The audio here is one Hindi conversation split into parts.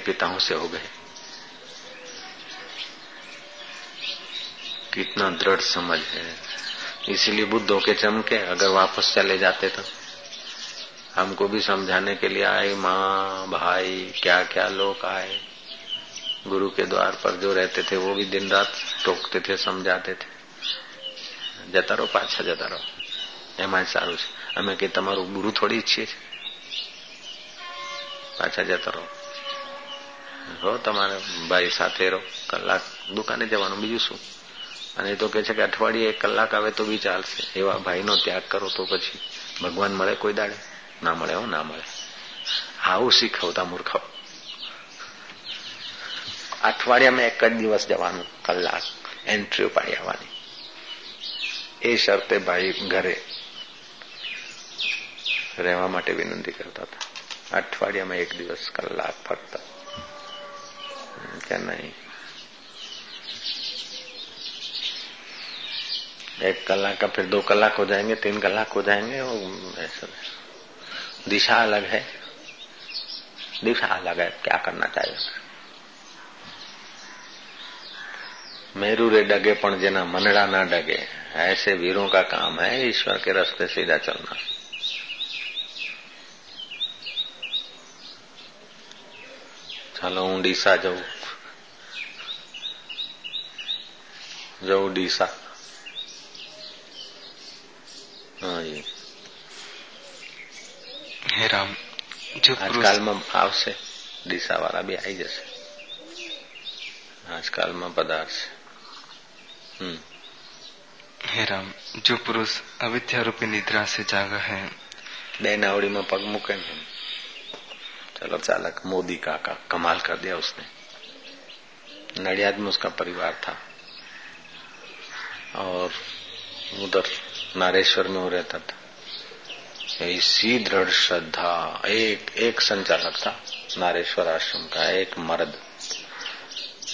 पिताओं से हो गए कितना दृढ़ समझ है इसीलिए बुद्धों के चमके अगर वापस चले जाते तो हमको भी समझाने के लिए आए माँ भाई क्या क्या लोग आए गुरु के द्वार पर जो रहते थे वो भी दिन रात टोकते थे समझाते थे જતા રહો પાછા જતા રહો એમાં સારું છે અમે કે તમારું ગુરુ થોડી ઈચ્છીએ છીએ પાછા જતા રહો રહો તમારે ભાઈ સાથે રહો, કલાક દુકાને જવાનું, બીજું શું? અને તો કે છે કે અઠવાડિયે એક કલાક આવે તો બી ચાલશે. એવા ભાઈનો ત્યાગ કરો તો પછી ભગવાન મળે કોઈ દાડે? ના મળે હો, ના મળે. આવું શીખવતા મૂર્ખાઓ અઠવાડિયામાં એક જ દિવસ જવાનું, કલાક એન્ટ્રી પાડી આવવાની. એ શરતે ભાઈ ઘરે રહેવા માટે વિનંતી કરતા હતા. અઠવાડિયામાં એક દિવસ કલાક ફક્ત કે નહીં एक कलाक का फिर दो कलाक हो जाएंगे तीन कलाक हो जाएंगे ऐसा दिशा अलग है दिशा अलग है क्या करना चाहिए मेरू रे डगे पण जेना मनड़ा ना डगे ऐसे वीरों का काम है ईश्वर के रास्ते सीधा चलना ચાલો હું ડીસા જઉં જઉં ડીસા હા જી હે રામ જો આજકાલમાં આવશે ડીસા વાળા બી આવી જશે આજકાલમાં પધારશે હમ हे राम जो पुरुष अविद्या रूपी निद्रा से जागा है બે નાવડીમાં પગ મૂકે ને चलो चालक मोदी काका कमाल कर दिया उसने नडियाद में उसका परिवार था और उधर नारेश्वर में वो रहता था। इसी दृढ़ श्रद्धा, एक एक संचालक था, नारेश्वर आश्रम का, एक मर्द।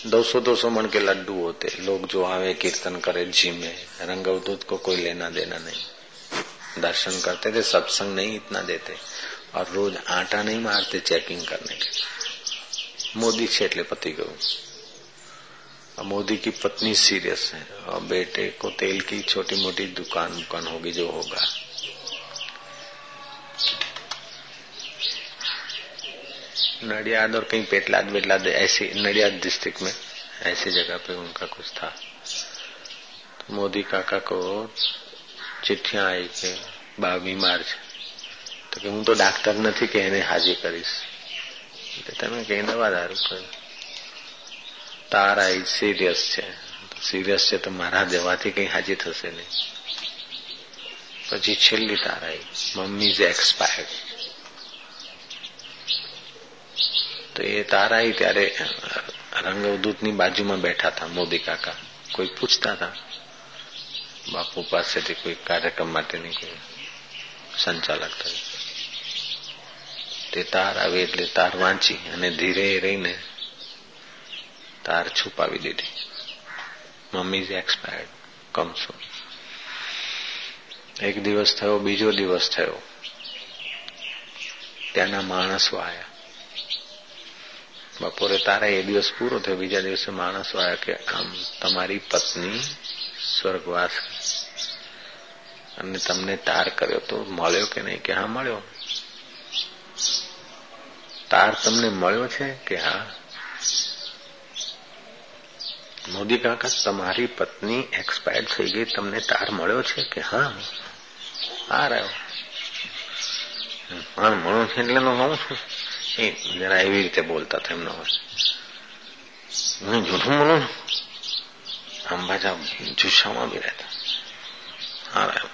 200-200 मन के लड्डू होते। लोग जो आवे, कीर्तन करे जी में रंग अवधूत को कोई लेना देना नहीं। दर्शन करते थे, सत्संग नहीं इतना देते। और रोज आटा नहीं मारते चेकिंग करने के मोदी छेटले पति गऊ मोदी की पत्नी सीरियस है और बेटे को तेल की छोटी मोटी दुकान दुकान होगी जो होगा नडियाद और कहीं पेटलाद वेटलाद ऐसी नडियाद डिस्ट्रिक्ट में ऐसी जगह पे उनका कुछ था तो मोदी काका को ચિઠ્ઠિયા આવી કે બા બીમાર છે તો કે હું તો ડાક્ટર નથી કે એને હાજી કરીશ તમે કઈ દવા દારૂ કર્યું તારા એ સિરિયસ છે સિરિયસ છે તો મારા જવાથી કઈ હાજી થશે નહીં. પછી છેલ્લી તારા મમ્મી ઇઝ એક્સપાયર્ડ તો એ તારા ત્યારે રંગવદૂતની બાજુમાં બેઠા હતા, મોદી કાકા. કોઈ પૂછતા હતા? બાપુ પાસેથી કોઈ કાર્યક્રમ માટેની કોઈ સંચાલક થયું. તે તાર આવે એટલે તાર વાંચી અને ધીરે રહીને તાર છુપાવી દીધી. મમ્મી ઇઝ એક્સપાયર્ડ કમસો એક દિવસ થયો, બીજો દિવસ થયો. ત્યાંના માણસો આવ્યા બપોરે તારા એ દિવસ પૂરો થયો, બીજા દિવસે માણસો આવ્યા કે, આમ તમારી પત્ની સ્વર્ગવાસ. અને તમને તાર કર્યો તો મળ્યો કે નહીં? કે હા, મળ્યો. તાર તમને મળ્યો છે કે હા? મોદી કાકા, તમારી પત્ની એક્સપાયર થઈ ગઈ. તમને તાર મળ્યો છે કે? હા. આ રહ્યો. પણ મળો છે એટલે હું છું. એ જરા એવી રીતે બોલતા હતા એમનો હું જૂઠું બોલું? પાછા જુસ્સામાં બી રહેતા. હા, રહ્યો.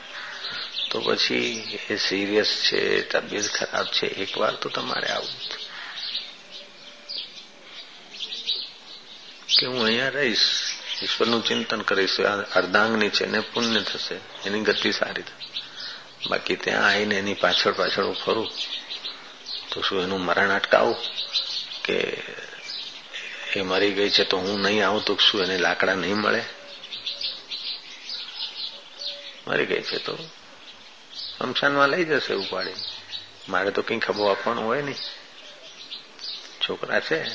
તો પછી એ સિરિયસ છે, તબિયત ખરાબ છે. એક વાર તો તમારે આવું કે હું અહીંયા રહીશ. ઈશ્વરનું ચિંતન કરીશ. અર્ધાંગની છે ને પુણ્ય થશે. એની ગતિ સારી થશે. બાકી ત્યાં આવીને એની પાછળ પાછળ હું ફરું. તો શું એનું મરણ અટકાવું? કે એ મરી ગઈ છે તો હું નહીં આવું તો શું એને લાકડા નહીં મળે? મરી ગઈ છે તો સ્મશાનમાં લઈ જશે ઉપાડી. મારે તો કઈ ખબર આપવાનું હોય નહીં. છોકરા છે.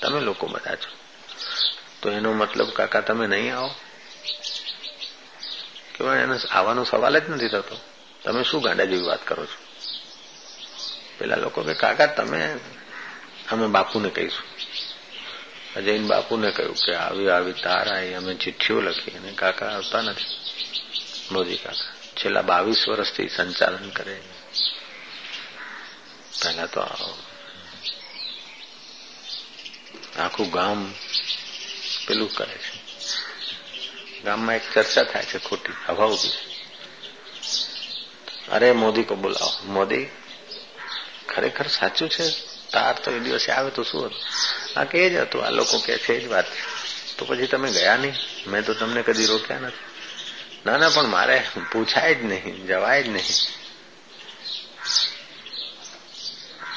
તમે લોકો બધા છો. તો એનો મતલબ કાકા તમે નહીં આવો. કેવાય એને આવવાનો સવાલ જ નથી થતો. તમે શું ગાંડા જેવી વાત કરો છો? પેલા લોકો કે, કાકા, તમે અમે બાપુને કહીશું. અજયન બાપુને કહ્યું કે, આવી આવી, તાર આવી અમે ચિઠ્ઠીઓ લખી અને કાકા આવતા નથી. મોદી કાકા, છેલ્લા બાવીસ વર્ષથી સંચાલન કરે. પહેલા તો આખું ગામ પેલું કરે છે ગામમાં એક ચર્ચા થાય છે ખોટી હવા ઉભી અરે મોદી કો બોલાવો મોદી ખરેખર સાચું છે તાર તો એ દિવસે આવે તો શું હતું આ કે જ હતું આ લોકો કે છે જ વાત તો પછી તમે ગયા નહીં મેં તો તમને કદી રોક્યા નથી ના ના પણ મારે પૂછાય જ નહીં જવાય જ नहीं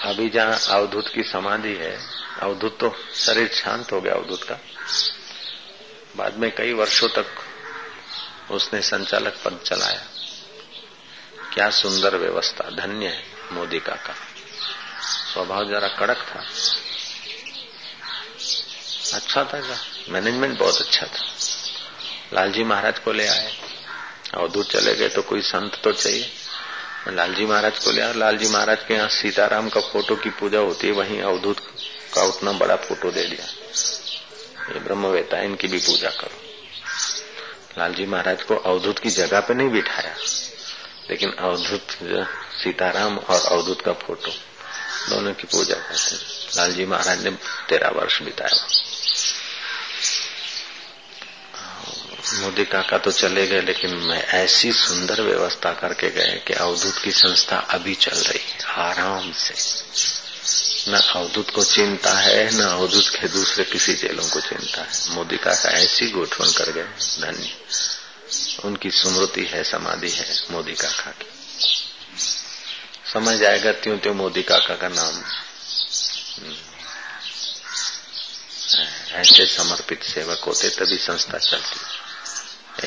अभी जहां अवधूत की समाधि है अवधूत तो शरीर शांत हो गया अवधूत का बाद में कई वर्षों तक उसने संचालक पद चलाया। क्या सुंदर व्यवस्था, धन्य है मोदी का का स्वभाव जरा कड़क था। अच्छा था क्या? मैनेजमेंट बहुत अच्छा था। लालजी महाराज को ले आए। अवधूत चले गए तो कोई संत तो चाहिए। लालजी महाराज को ले आया लालजी महाराज के यहाँ सीताराम का फ़ोटो की पूजा होती है, वहीं अवधूत का उतना बड़ा फ़ोटो दे दिया। ये ब्रह्मवेता, इनकी भी पूजा करो। लालजी महाराज को अवधूत की जगह पे नहीं बिठाया, लेकिन अवधूत सीताराम और अवधूत का फ़ोटो, दोनों की पूजा करते लालजी महाराज ने तेरह वर्ष बिताया। मोदी काका तो चले गए, लेकिन मैं ऐसी सुंदर व्यवस्था करके गए कि अवधूत की संस्था अभी चल रही है, आराम से। न अवधूत को चिंता है, न अवधूत के दूसरे किसी जेलों को चिंता है। मोदी का ऐसी गोठवन कर गए, धन्य। उनकी स्मृति है, समाधि है, मोदी काका की। समय जाएगा त्यों त्यों मोदी काका का नाम। हम्म। ऐसे समर्पित सेवक होते, तभी संस्था चलती।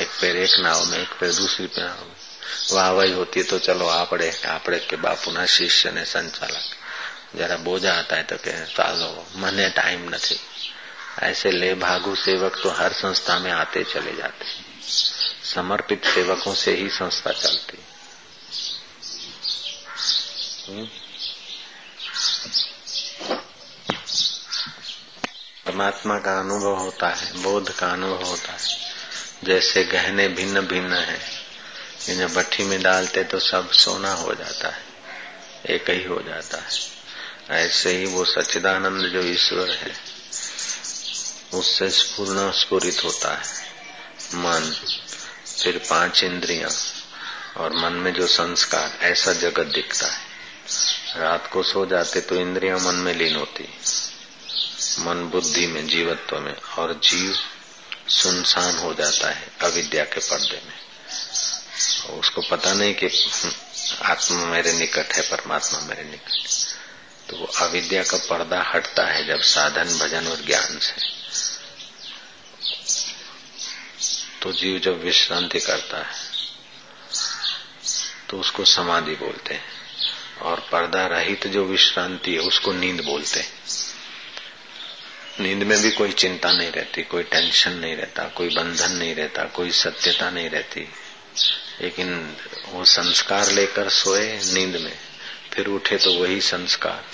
एक पैर एक नाव में, एक पैर दूसरी नाव में वाहवाही होती है तो चलो आपड़े आपड़े के बापू ना, शिष्य ने संचालक। बोझा आता है तो कहे चालो मने टाइम नहीं ऐसे ले भागु सेवक तो हर संस्था में आते चले जाते समर्पित सेवकों से ही संस्था चलती परमात्मा का अनुभव होता है, बोध का अनुभव होता है। जैसे गहने भिन्न भिन्न है, इन्हें भट्टी में डालते तो सब सोना हो जाता है, एक ही हो जाता है। ऐसे ही वो सच्चिदानंद जो ईश्वर है, उससे पूर्ण स्फुरित होता है। मन, फिर पाँच इंद्रियाँ, और मन में जो संस्कार, ऐसा जगत दिखता है। रात को सो जाते तो इंद्रियाँ मन में लीन होती। मन बुद्धि में, जीवत्व में, और जीव सुनसान हो जाता है अविद्या के पर्दे में। उसको पता नहीं कि आत्मा मेरे निकट है, परमात्मा मेरे निकट। तो अविद्या का पर्दा हटता है जब साधन, भजन और ज्ञान से। तो जीव जब विश्रांति करता है तो उसको समाधि बोलते हैं। और पर्दा रहित जो विश्रांति है, उसको नींद बोलते हैं। नींद में भी कोई चिंता नहीं रहती, कोई टेंशन नहीं रहता, कोई बंधन नहीं रहता, कोई सत्यता नहीं रहती। लेकिन वो संस्कार लेकर सोए नींद में। फिर उठे तो वही संस्कार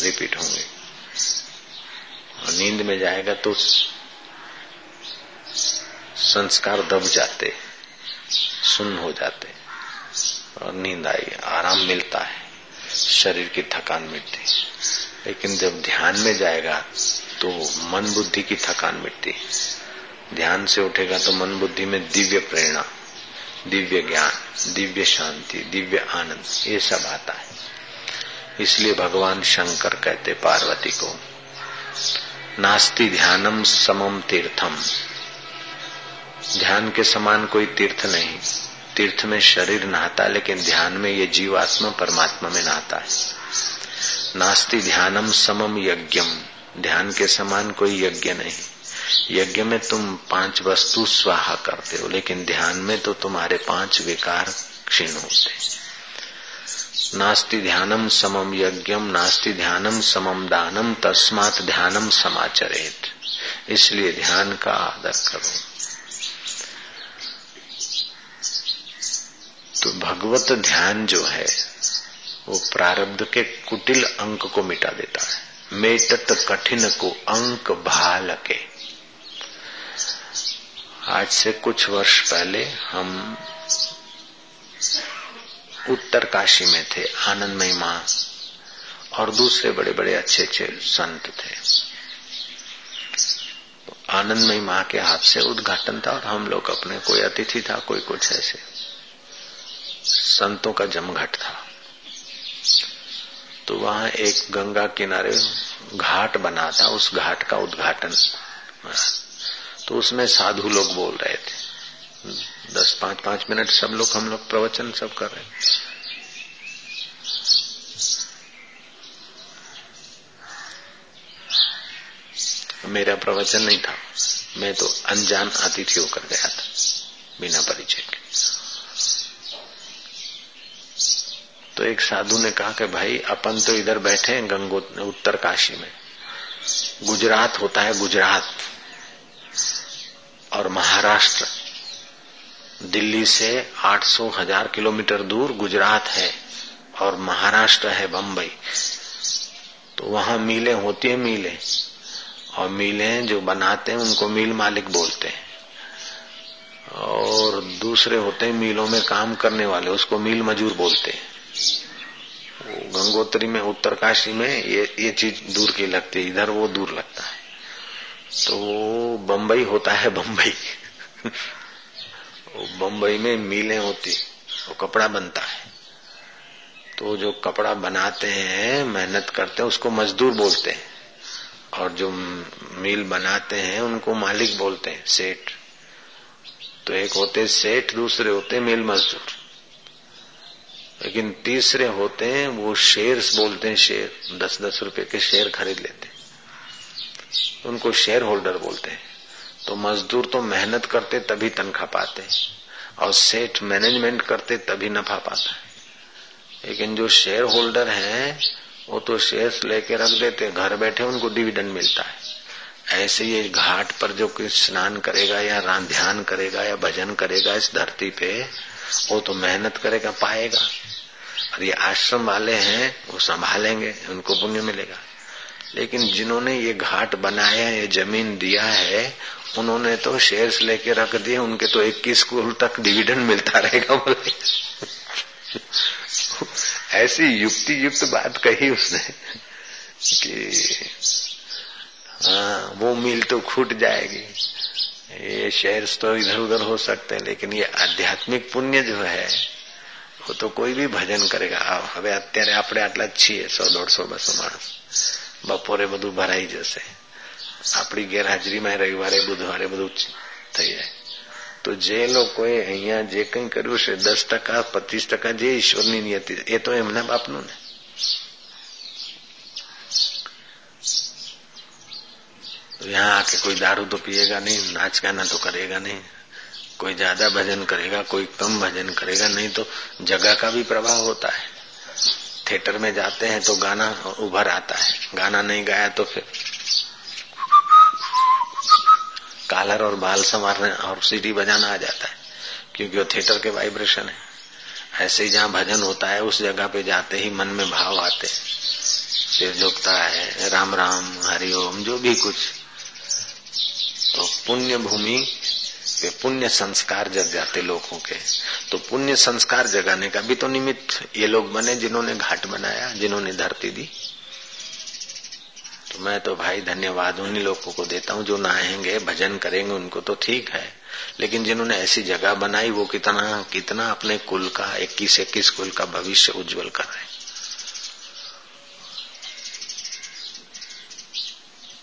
रिपीट होंगे। और नींद में जाएगा तो संस्कार दब जाते सुन हो जाते, और नींद आई, आराम मिलता है, शरीर की थकान मिटती। लेकिन जब ध्यान में जाएगा तो मन बुद्धि की थकान मिटती। ध्यान से उठेगा तो मन बुद्धि में दिव्य प्रेरणा, दिव्य ज्ञान, दिव्य शांति, दिव्य आनंद, ये सब आता है। इसलिए भगवान शंकर कहते पार्वती को, नास्ति ध्यानम समम तीर्थम। ध्यान के समान कोई तीर्थ नहीं। तीर्थ में शरीर नहाता है, लेकिन ध्यान में ये जीवात्मा परमात्मा में नहाता है। नास्ति ध्यानम समम यज्ञम। ध्यान के समान कोई यज्ञ नहीं। यज्ञ में तुम पाँच वस्तु स्वाहा करते हो, लेकिन ध्यान में तो तुम्हारे पाँच विकार क्षीण होते नास्ति ध्यानम समम यज्ञम, नास्ति ध्यानम समम दानम, तस्मात ध्यानम समाचरेत। इसलिए ध्यान का आदर करो। तो भगवत ध्यान जो है, वो प्रारब्ध के कुटिल अंक को मिटा देता है। मेटत कठिन को अंक भाल के आज से कुछ वर्ष पहले हम उत्तर काशी में थे, आनंदमयी माँ और दूसरे बड़े बड़े अच्छे अच्छे संत थे। आनंदमयी माँ के हाथ से उद्घाटन था, और हम लोग अपने कोई अतिथि था, कोई कुछ ऐसे। संतों का जमघट था। तो वहाँ एक गंगा किनारे घाट बना था, उस घाट का उद्घाटन। तो उसमें साधु लोग बोल रहे थे। दस, पाँच पाँच मिनट सब लोग, हम लोग प्रवचन सब कर रहे हैं। मेरा प्रवचन नहीं था। मैं तो अनजान अतिथि होकर गया था, बिना परिचय के। तो एक साधु ने कहा कि भाई, अपन तो इधर बैठे हैं गंगो उत्तर काशी में। गुजरात होता है गुजरात और महाराष्ट्र। दिल्ली से 800 हज़ार किलोमीटर दूर गुजरात है और महाराष्ट्र है बम्बई तो वहाँ मीलें, होती है मीलें। और मीलें जो बनाते हैं, उनको मील मालिक बोलते हैं। और दूसरे होते हैं मीलों में काम करने वाले, उसको मील मजूर बोलते हैं। गंगोत्री में, उत्तरकाशी में ये ये चीज़ दूर की लगती है, इधर वो दूर लगता है। तो बम्बई होता है बम्बई बम्बई में मिलें होती, वो कपड़ा बनता है। तो जो कपड़ा बनाते हैं, मेहनत करते हैं, उसको मजदूर बोलते हैं। और जो मिल बनाते हैं, उनको मालिक बोलते हैं, सेठ। तो एक होते सेठ, दूसरे होते मिल मजदूर। लेकिन तीसरे होते हैं, वो शेयर्स बोलते हैं, शेयर। दस दस रुपए के शेयर खरीद लेते हैं। उनको शेयर होल्डर बोलते हैं। तो मजदूर तो मेहनत करते तभी तनख्वाह पाते और सेठ मैनेजमेंट करते तभी नफा पाता है। लेकिन जो शेयर होल्डर है, वो तो शेयर्स लेके रख देते घर बैठे उनको डिविडेंड मिलता है। ऐसे ये घाट पर जो कोई स्नान करेगा या ध्यान करेगा या भजन करेगा इस धरती पे, वो तो मेहनत करेगा, पाएगा। और ये आश्रम वाले हैं, वो संभालेंगे, उनको पुण्य मिलेगा। लेकिन जिन्होंने ये घाट बनाया ये जमीन दिया है उन्होंने तो शेयर्स लेके रख दिए उनके तो इक्कीस स्कूल तक डिविडेंड मिलता रहेगा बोले ऐसी युक्ति युक्त बात कही उसने कि हाँ वो मिल तो छूट जाएगी ये शेयर्स तो इधर उधर हो सकते हैं लेकिन ये आध्यात्मिक पुण्य जो है वो तो कोई भी भजन करेगा હવે અત્યારે આપણે આટલા જ છીએ સો દોઢસો બસો માણસ બપોરે બધું ભરાઈ જશે આપણી ગેરહાજરીમાં રવિવારે બુધવારે બધું થઈ જાય તો જે લોકોએ અહીંયા જે કંઈ કર્યું છે દસ ટકા પચીસ ટકા જે ઈશ્વરની નિયતિ એ તો એમના બાપનું ને तो यहाँ आके कोई दारू तो पिएगा नहीं नाच गाना तो करेगा नहीं कोई ज्यादा भजन करेगा कोई कम भजन करेगा नहीं तो जगह का भी प्रभाव होता है थिएटर में जाते हैं तो गाना उभर आता है। गाना नहीं गाया तो फिर कालर और बाल संवारने और सीटी बजाना आ जाता है, क्योंकि वो थिएटर के वाइब्रेशन है। ऐसे ही जहाँ भजन होता है, उस जगह पे जाते ही मन में भाव आते हैं। सिर झुकता है, राम राम हरिओम जो भी कुछ। तो पुण्य भूमि पे पुण्य संस्कार जग जाते लोगों के। तो पुण्य संस्कार जगाने का भी तो निमित्त ये लोग बने जिन्होंने घाट बनाया, जिन्होंने धरती दी। तो मैं तो भाई धन्यवाद उन्हीं लोगों को देता हूँ जो नहाएँगे, भजन करेंगे, उनको तो ठीक है। लेकिन जिन्होंने ऐसी जगह बनाई, वो कितना कितना अपने कुल का, इक्कीस इक्कीस कुल का भविष्य उज्जवल कर रहे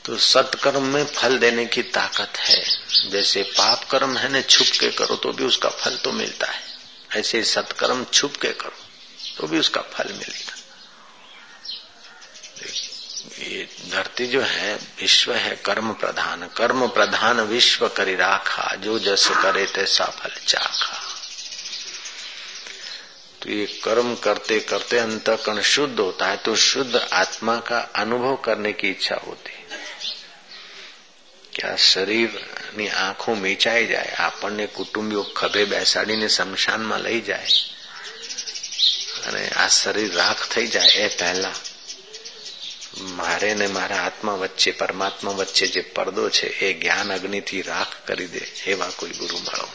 तो सत्कर्म में फल देने की ताकत है। जैसे पाप कर्म है ना, छुप के करो तो भी उसका फल तो मिलता है। ऐसे सत्कर्म छुप के करो तो भी उसका फल मिलेगा ये धरती जो है, विश्व है, कर्म प्रधान। कर्म प्रधान विश्व करी राखा, जो जस करे तैसा फल चाखा। तो ये कर्म करते करते अंत अंतकरण शुद्ध होता है तो शुद्ध आत्मा का अनुभव करने की इच्छा होती है। क्या शरीर आंखों મેચાઈ જાય, આપણને કુટુંબીઓ ખભે બેસાડીને શમશાનમાં લઈ જાય અને આ શરીર રાખ થઈ જાય એ પહેલા. મારે ને મારા આત્મા વચ્ચે, પરમાત્મા વચ્ચે જે પડદો છે, એ જ્ઞાન અગ્નિથી રાખ કરી દે એવા કોઈ ગુરુ મળો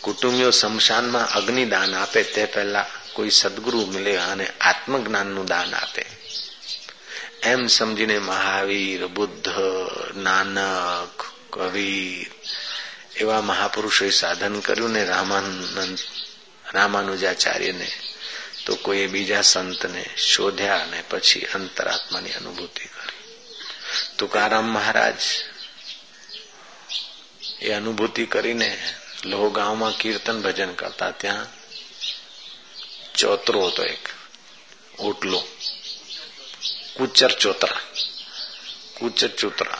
કુટુંબીઓ શમશાનમાં અગ્નિદાન આપે તે પહેલા કોઈ સદગુરુ મિલે અને આત્મજ્ઞાનનું દાન આપે. એમ સમજીને મહાવીર બુદ્ધ નાનક કબીર એવા મહાપુરુષોએ સાધન કર્યું ને રામાનંદ રામાનુજાચાર્યને તો કોઈ બીજા સંતને શોધ્યા અને પછી અંતરાત્માની અનુભૂતિ કરી તુકારામ મહારાજ એ અનુભૂતિ કરીને લોહગાંવમાં કીર્તન ભજન કરતા ત્યાં ચોતરો હતો એક ઓટલો કુચર ચોતરા કુચર ચોતરા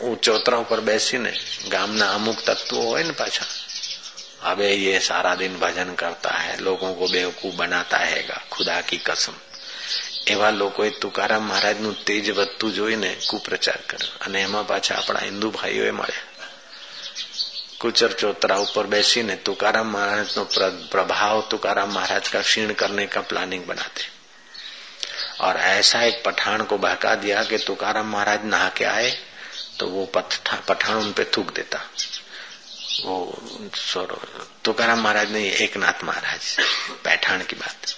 હું ચોતરા ઉપર બેસીને ગામના અમુક તત્વો હોય ને પાછા હવે ये सारा दिन भजन करता है लोगों को बेवकूफ बनाता है खुदा की कसम એવા લોકોએ તુકારામ મહારાજનું તેજ વધતું જોઈને કુપ્રચાર કર્યો અને એમાં પાછા આપણા હિન્દુ ભાઈઓએ મળ્યા कुचर चौतरा ऊपर बैसी ने तुकाराम महाराज नो प्रभाव तुकाराम महाराज का क्षीण करने का प्लानिंग बनाते और ऐसा एक पठान को बहका दिया कि तुकाराम महाराज नहा के आए तो वो पठान उन पे थूक देता। वो तुकाराम महाराज ने एक नाथ महाराज पैठान की बात।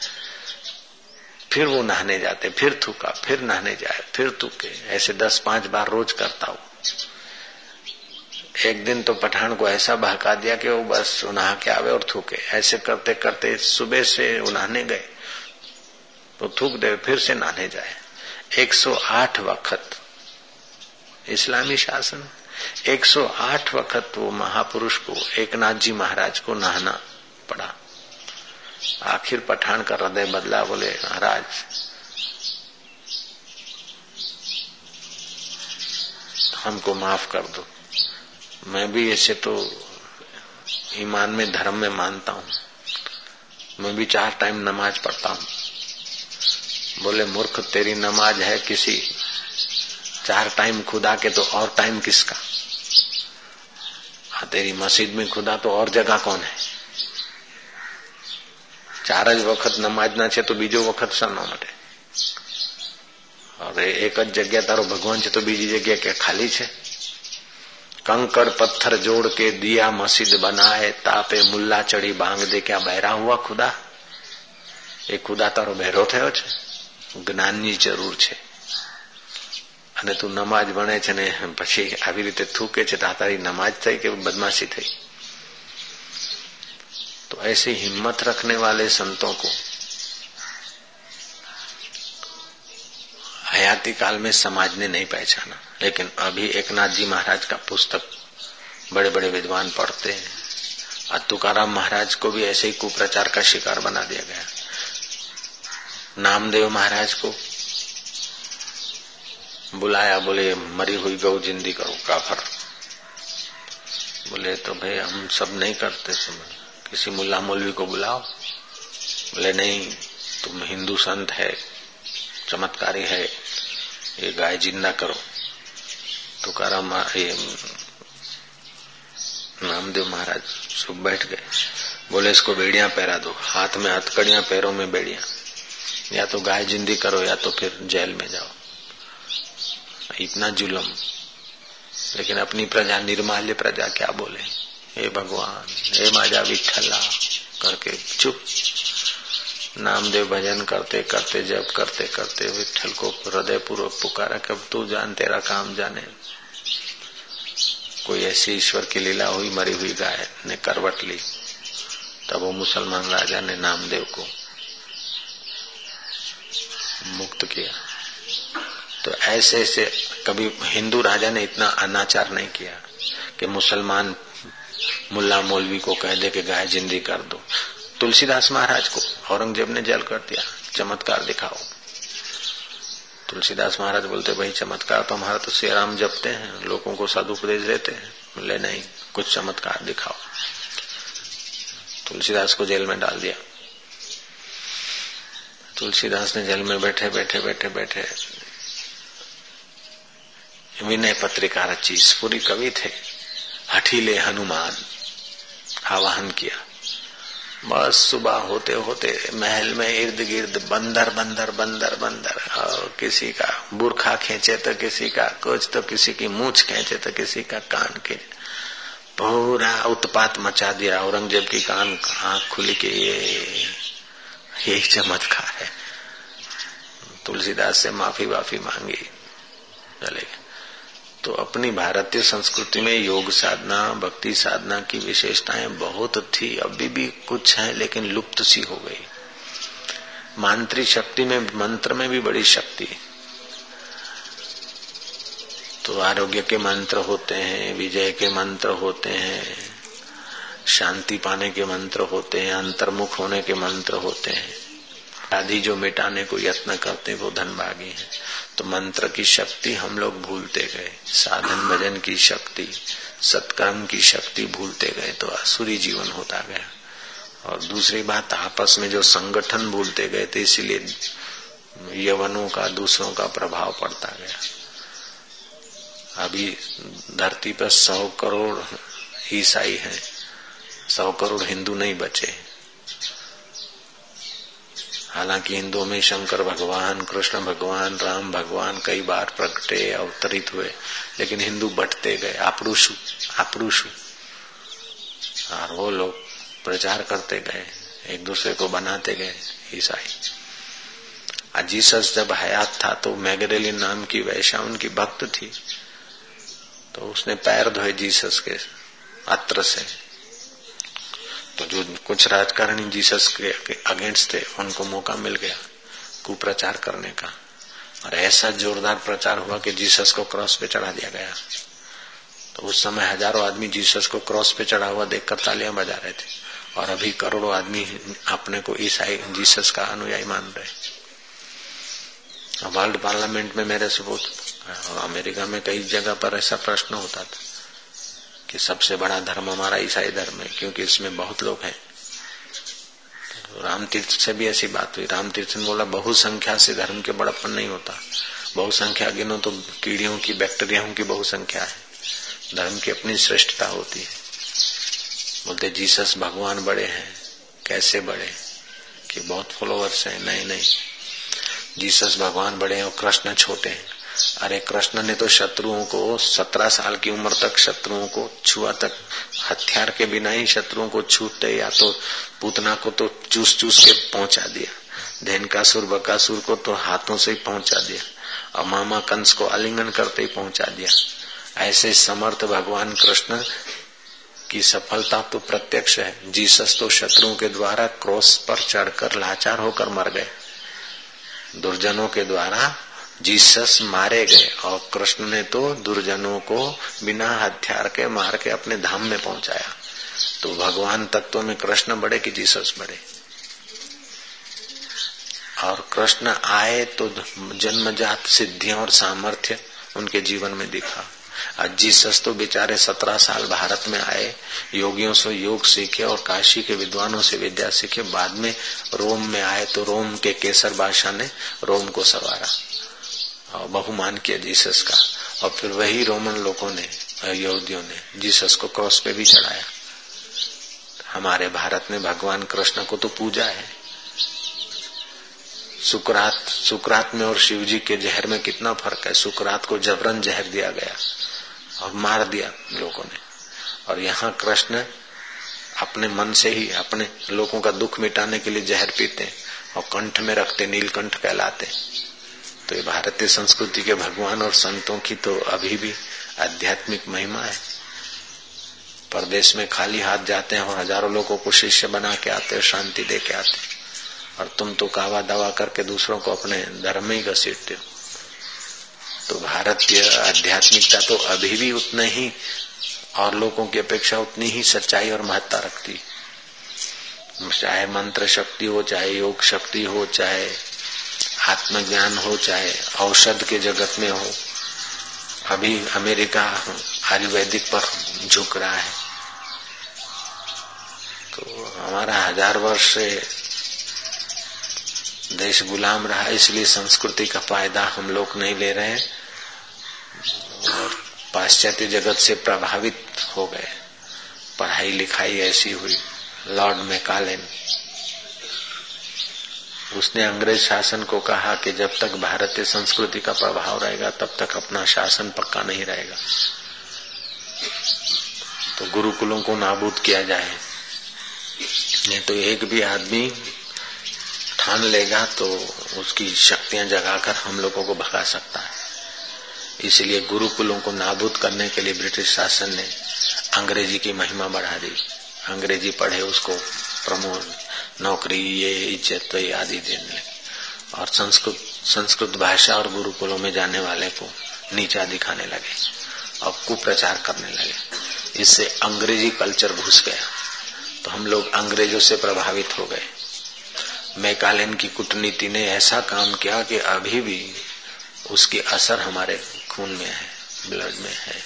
फिर वो नहाने जाते, फिर थूका, फिर नहाने जाए, फिर थूके। ऐसे दस, पाँच बार रोज करता हूँ एक दिन तो पठान को ऐसा बहका दिया कि वो बस नहा के आवे और थूके। ऐसे करते करते सुबह से वो नहाने गए। तो थूक दे फिर से नहाने जाए। 108 वक्त इस्लामी शासन। 108 वक्त वो महापुरुष को, एकनाथ जी महाराज को नहाना पड़ा। आखिर पठान का हृदय बदला, बोले, महाराज, हमको माफ़ कर दो। मैं भी ऐसे तो ईमान में, धर्म में मानता हूँ। मैं भी चार टाइम नमाज़ पढ़ता हूँ। बोले मूर्ख तेरी नमाज है किसी चार टाइम खुदा के तो और टाइम किसका हाँ तेरी मस्जिद में खुदा तो और जगह कौन है ચાર જ વખત નમાજના છે તો બીજો વખત શાના માટે હવે એક જ જગ્યા તારો ભગવાન છે તો બીજી જગ્યા કે ખાલી છે कंकड़ पत्थर जोड़ के दिया मस्जिद बनाए तापे मुल्ला चढ़ी बांग दे क्या बहरा हुआ खुदा એ ખુદા તારો બહેરો થયો છે ज्ञानी ज़रूर છે. અને તું નમાજ ભણે છે ને नमाज़ थी कि बदमाशी थी तो ऐसी हिम्मत रखने वाले संतों को हयाती काल में समाज ने नहीं पहचाना लेकिन अभी एक नाथ जी महाराज का पुस्तक बड़े बड़े विद्वान पढ़ते हैं और तुकाराम महाराज को भी ऐसे ही कुप्रचार का शिकार बना दिया गया नामदेव महाराज को बुलाया, बोले, मरी हुई गौ जिंदी करो, काफर। बोले तो भाई, हम सब नहीं करते समय किसी मुल्ला मौलवी को बुलाओ। बोले, नहीं, तुम हिंदू संत है, चमत्कारी है, ये गाय ज़िंदा करो। तुकाराम ये नामदेव महाराज सब बैठ गए। बोले, इसको बेड़िया पहरा दो। हाथ में हथकड़ियाँ, पैरों में बेड़िया। या तो गाय जिंदी करो या तो फिर जेल में जाओ। इतना जुलम। लेकिन अपनी प्रजा, निर्माल्य प्रजा क्या बोले? हे भगवान, हे माजा विठला करके चुप। नामदेव भजन करते करते जब करते करते विठल को हृदय पूर्वक पुकारा कब तू जान, तेरा काम जाने। कोई ऐसी ईश्वर की लीला हुई, मरी हुई गाय ने करवट ली। तब वो मुसलमान राजा ने नामदेव को मुक्त किया। तो ऐसे ऐसे कभी हिंदू राजा ने इतना अनाचार नहीं किया कि मुसलमान मुल्ला मौलवी को कह दे कि गाय जिंदी कर दो। तुलसीदास महाराज को औरंगज़ेब ने जेल कर दिया, चमत्कार दिखाओ। तुलसीदास महाराज बोलते, भाई चमत्कार तो हमारा तो श्री राम जपते हैं, लोगों को साधु सदुपदेश देते हैं। बोले, नहीं, कुछ चमत्कार दिखाओ। तुलसीदास को जेल में डाल दिया। तुलसीदास ने जल में बैठे बैठे बैठे बैठे। विनय पत्रिका रची पूरी कवि थे। हठीले हनुमान, आवाहन किया। बस सुबह होते होते महल में इर्द गिर्द बंदर बंदर बंदर बंदर। और किसी का बुरखा खींचे तो किसी का कुछ तो किसी की मूछ खेचे तो किसी का कान खींचे। पूरा उत्पात मचा दिया, औरंगज़ेब की कान, आँख खुली के ये यही चमत्कार है। तुलसीदास से माफ़ी वाफी मांगी। चले। तो अपनी भारतीय संस्कृति में योग साधना, भक्ति साधना की विशेषताएँ बहुत थी। अभी भी कुछ है, लेकिन लुप्त सी हो गई। मांत्रिक शक्ति में, मंत्र में भी बड़ी शक्ति। तो आरोग्य के मंत्र होते हैं, विजय के मंत्र होते हैं। शांति पाने के मंत्र होते हैं, अंतर्मुख होने के मंत्र होते हैं। आदि जो मिटाने को यत्न करते हैं, वो धनभागी है। तो मंत्र की शक्ति हम लोग भूलते गए, साधन भजन की शक्ति, सत्कर्म की शक्ति भूलते गए तो असुरी जीवन होता गया। और दूसरी बात, आपस में जो संगठन भूलते गए थे इसीलिए यवनों का, दूसरों का प्रभाव पड़ता गया। अभी धरती पर सौ करोड़ ईसाई हैं। सौ करोड़ हिंदू नहीं बचे। हालाँकि हिंदुओं में शंकर भगवान, कृष्ण भगवान, राम भगवान कई बार प्रकटे अवतरित हुए, लेकिन हिंदू बटते गए, आपरुषु और वो लोग प्रचार करते गए, एक दूसरे को बनाते गए, ईसाई। आज जीसस जब हयात था तो मैगरेलिन नाम की वैश्या, उनकी भक्त थी। तो उसने पैर धोए जीसस के अत्र से। तो जो कुछ राजकारणी जीसस के अगेंस्ट थे, उनको मौका मिल गया कुप्रचार करने का। और ऐसा जोरदार प्रचार हुआ कि जीसस को क्रॉस पे चढ़ा दिया गया। तो उस समय हज़ारों आदमी जीसस को क्रॉस पे चढ़ा हुआ देखकर तालियाँ बजा रहे थे। और अभी करोड़ों आदमी अपने को ईसाई जीसस का अनुयायी मान रहे वर्ल्ड पार्लियामेंट में मेरे सबूत अमेरिका में कई जगह पर ऐसा प्रश्न होता था। कि सबसे बड़ा धर्म हमारा ईसाई धर्म है, क्योंकि इसमें बहुत लोग हैं। तो राम तीर्थ से भी ऐसी बात हुई। राम तीर्थ ने बोला, बहुसंख्या से धर्म के बड़प्पन नहीं होता। बहुसंख्या गिनो तो कीड़ियों की, बैक्टीरियाओं की बहुसंख्या है। धर्म की अपनी श्रेष्ठता होती है। बोलते, जीसस भगवान बड़े हैं। कैसे बड़े? कि बहुत फॉलोअर्स हैं। नहीं नहीं। जीसस भगवान बड़े हैं और कृष्ण छोटे हैं। अरे कृष्ण ने तो शत्रुओं को सत्रह साल की उम्र तक शत्रुओं को छुआ तक, हथियार के बिना ही शत्रुओं को छूटते या तो पूतना को तो चूस चूस के पहुँचा दिया धेनकासुर बकासुर को तो हाथों से ही पहुँचा दिया, और मामा कंस को आलिंगन करते ही पहुँचा दिया। ऐसे समर्थ भगवान कृष्ण की सफलता तो प्रत्यक्ष है। जीसस तो शत्रुओं के द्वारा क्रॉस पर चढ़कर लाचार होकर मर गए। दुर्जनों के द्वारा जीसस मारे गए और कृष्ण ने तो दुर्जनों को बिना हथियार के मार के अपने धाम में पहुँचाया। तो भगवान तत्व में कृष्ण बड़े कि जीसस बड़े। और कृष्ण आए तो जन्मजात सिद्धियाँ और सामर्थ्य उनके जीवन में दिखा। आज जीसस तो बेचारे सत्रह साल भारत में आए, योगियों से योग सीखे और काशी के विद्वानों से विद्या सीखे। बाद में रोम में आए तो रोम के केसर बादशाह ने रोम को सवारा। और बहुमान किया जीसस का। और फिर वही रोमन लोगों ने यहूदियों ने जीसस को क्रॉस पे भी चढ़ाया। हमारे भारत में भगवान कृष्ण को तो पूजा है। सुकरात सुकरात में और शिव जी के जहर में कितना फ़र्क है। सुकरात को जबरन जहर दिया गया और मार दिया लोगों ने। और यहाँ कृष्ण अपने मन से ही, अपने लोगों का दुख मिटाने के लिए जहर पीते और कंठ में रखते, नीलकंठ कहलाते तो ये भारतीय संस्कृति के भगवान और संतों की तो अभी भी आध्यात्मिक महिमा है। परदेश में खाली हाथ जाते हैं और हज़ारों लोगों को शिष्य बना के आते हैं, शांति दे के आते और तुम तो कावा दवा करके दूसरों को अपने धर्म में ही घसीटते हो। तो भारतीय आध्यात्मिकता तो अभी भी उतने ही और लोगों की अपेक्षा उतनी ही सच्चाई और महत्ता रखती चाहे मंत्र शक्ति हो, चाहे योग शक्ति हो, चाहे आत्मज्ञान हो चाहे औषध के जगत में हो, अभी अमेरिका आयुर्वेदिक पर झुक रहा है। तो हमारा हज़ार वर्ष से देश गुलाम रहा, इसलिए संस्कृति का फ़ायदा हम लोग नहीं ले रहे और पाश्चात्य जगत से प्रभावित हो गए। पढ़ाई लिखाई ऐसी हुई, लॉर्ड मैकालेन। उसने अंग्रेज़ शासन को कहा कि जब तक भारतीय संस्कृति का प्रभाव रहेगा, तब तक अपना शासन पक्का नहीं रहेगा। तो गुरुकुलों को नाबूद किया जाए। नहीं तो एक भी आदमी ठान लेगा तो उसकी शक्तियाँ जगाकर हम लोगों को भगा सकता है। इसलिए गुरुकुलों को नाबूद करने के लिए ब्रिटिश शासन ने अंग्रेज़ी की महिमा बढ़ा दी। अंग्रेज़ी पढ़े उसको प्रमोद। नौकरी, ये इज़्ज़त तो आदि देने लगे। और संस्कृत संस्कृत भाषा और गुरुकुलों में जाने वाले को नीचा दिखाने लगे और कुप्रचार करने लगे। इससे अंग्रेज़ी कल्चर घुस गया। तो हम लोग अंग्रेज़ों से प्रभावित हो गए। मैकालेन की कूटनीति ने ऐसा काम किया कि अभी भी उसके असर हमारे खून में है, ब्लड में है।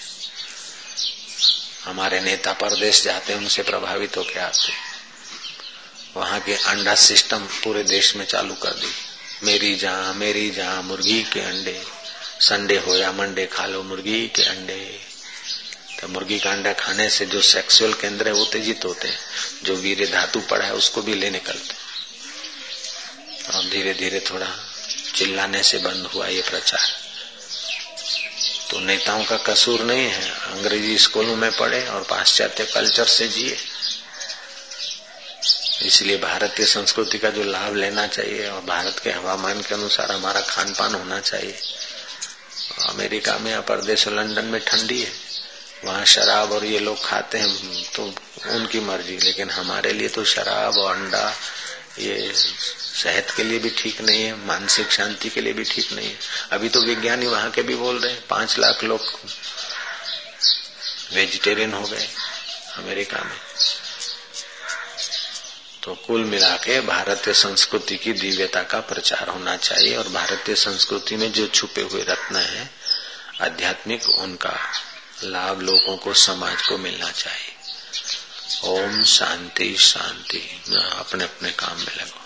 हमारे नेता परदेश जाते हैं, उनसे प्रभावित होकर आते वहाँ के अंडा सिस्टम पूरे देश में चालू कर दी। मेरी जहाँ मेरी जहाँ मुर्गी के अंडे। संडे हो या मंडे खा लो मुर्गी के अंडे। तो मुर्गी का अंडा खाने से जो सेक्सुअल केंद्र है उत्तेजित होते हैं। जो वीर धातु पड़ा है उसको भी ले निकलते और धीरे धीरे थोड़ा चिल्लाने से बंद हुआ ये प्रचार। तो नेताओं का कसूर नहीं है। अंग्रेज़ी स्कूलों में पढ़े और पाश्चात्य कल्चर से जिए। इसलिए भारतीय संस्कृति का जो लाभ लेना चाहिए और भारत के हवामान के अनुसार हमारा खान पान होना चाहिए। अमेरिका में या परदेश लंदन में ठंडी है। वहाँ शराब और ये लोग खाते हैं तो उनकी मर्ज़ी, लेकिन हमारे लिए तो शराब और अंडा ये सेहत के लिए भी ठीक नहीं है, मानसिक शांति के लिए भी ठीक नहीं है। अभी तो विज्ञानी वहाँ के भी बोल रहे हैं, पाँच लाख लोग वेजिटेरियन हो गए अमेरिका में। तो कुल मिला के भारतीय संस्कृति की दिव्यता का प्रचार होना चाहिए और भारतीय संस्कृति में जो छुपे हुए रत्न है, आध्यात्मिक, उनका लाभ लोगों को, समाज को मिलना चाहिए। ओम शांति शांति। अपने अपने काम में लगो।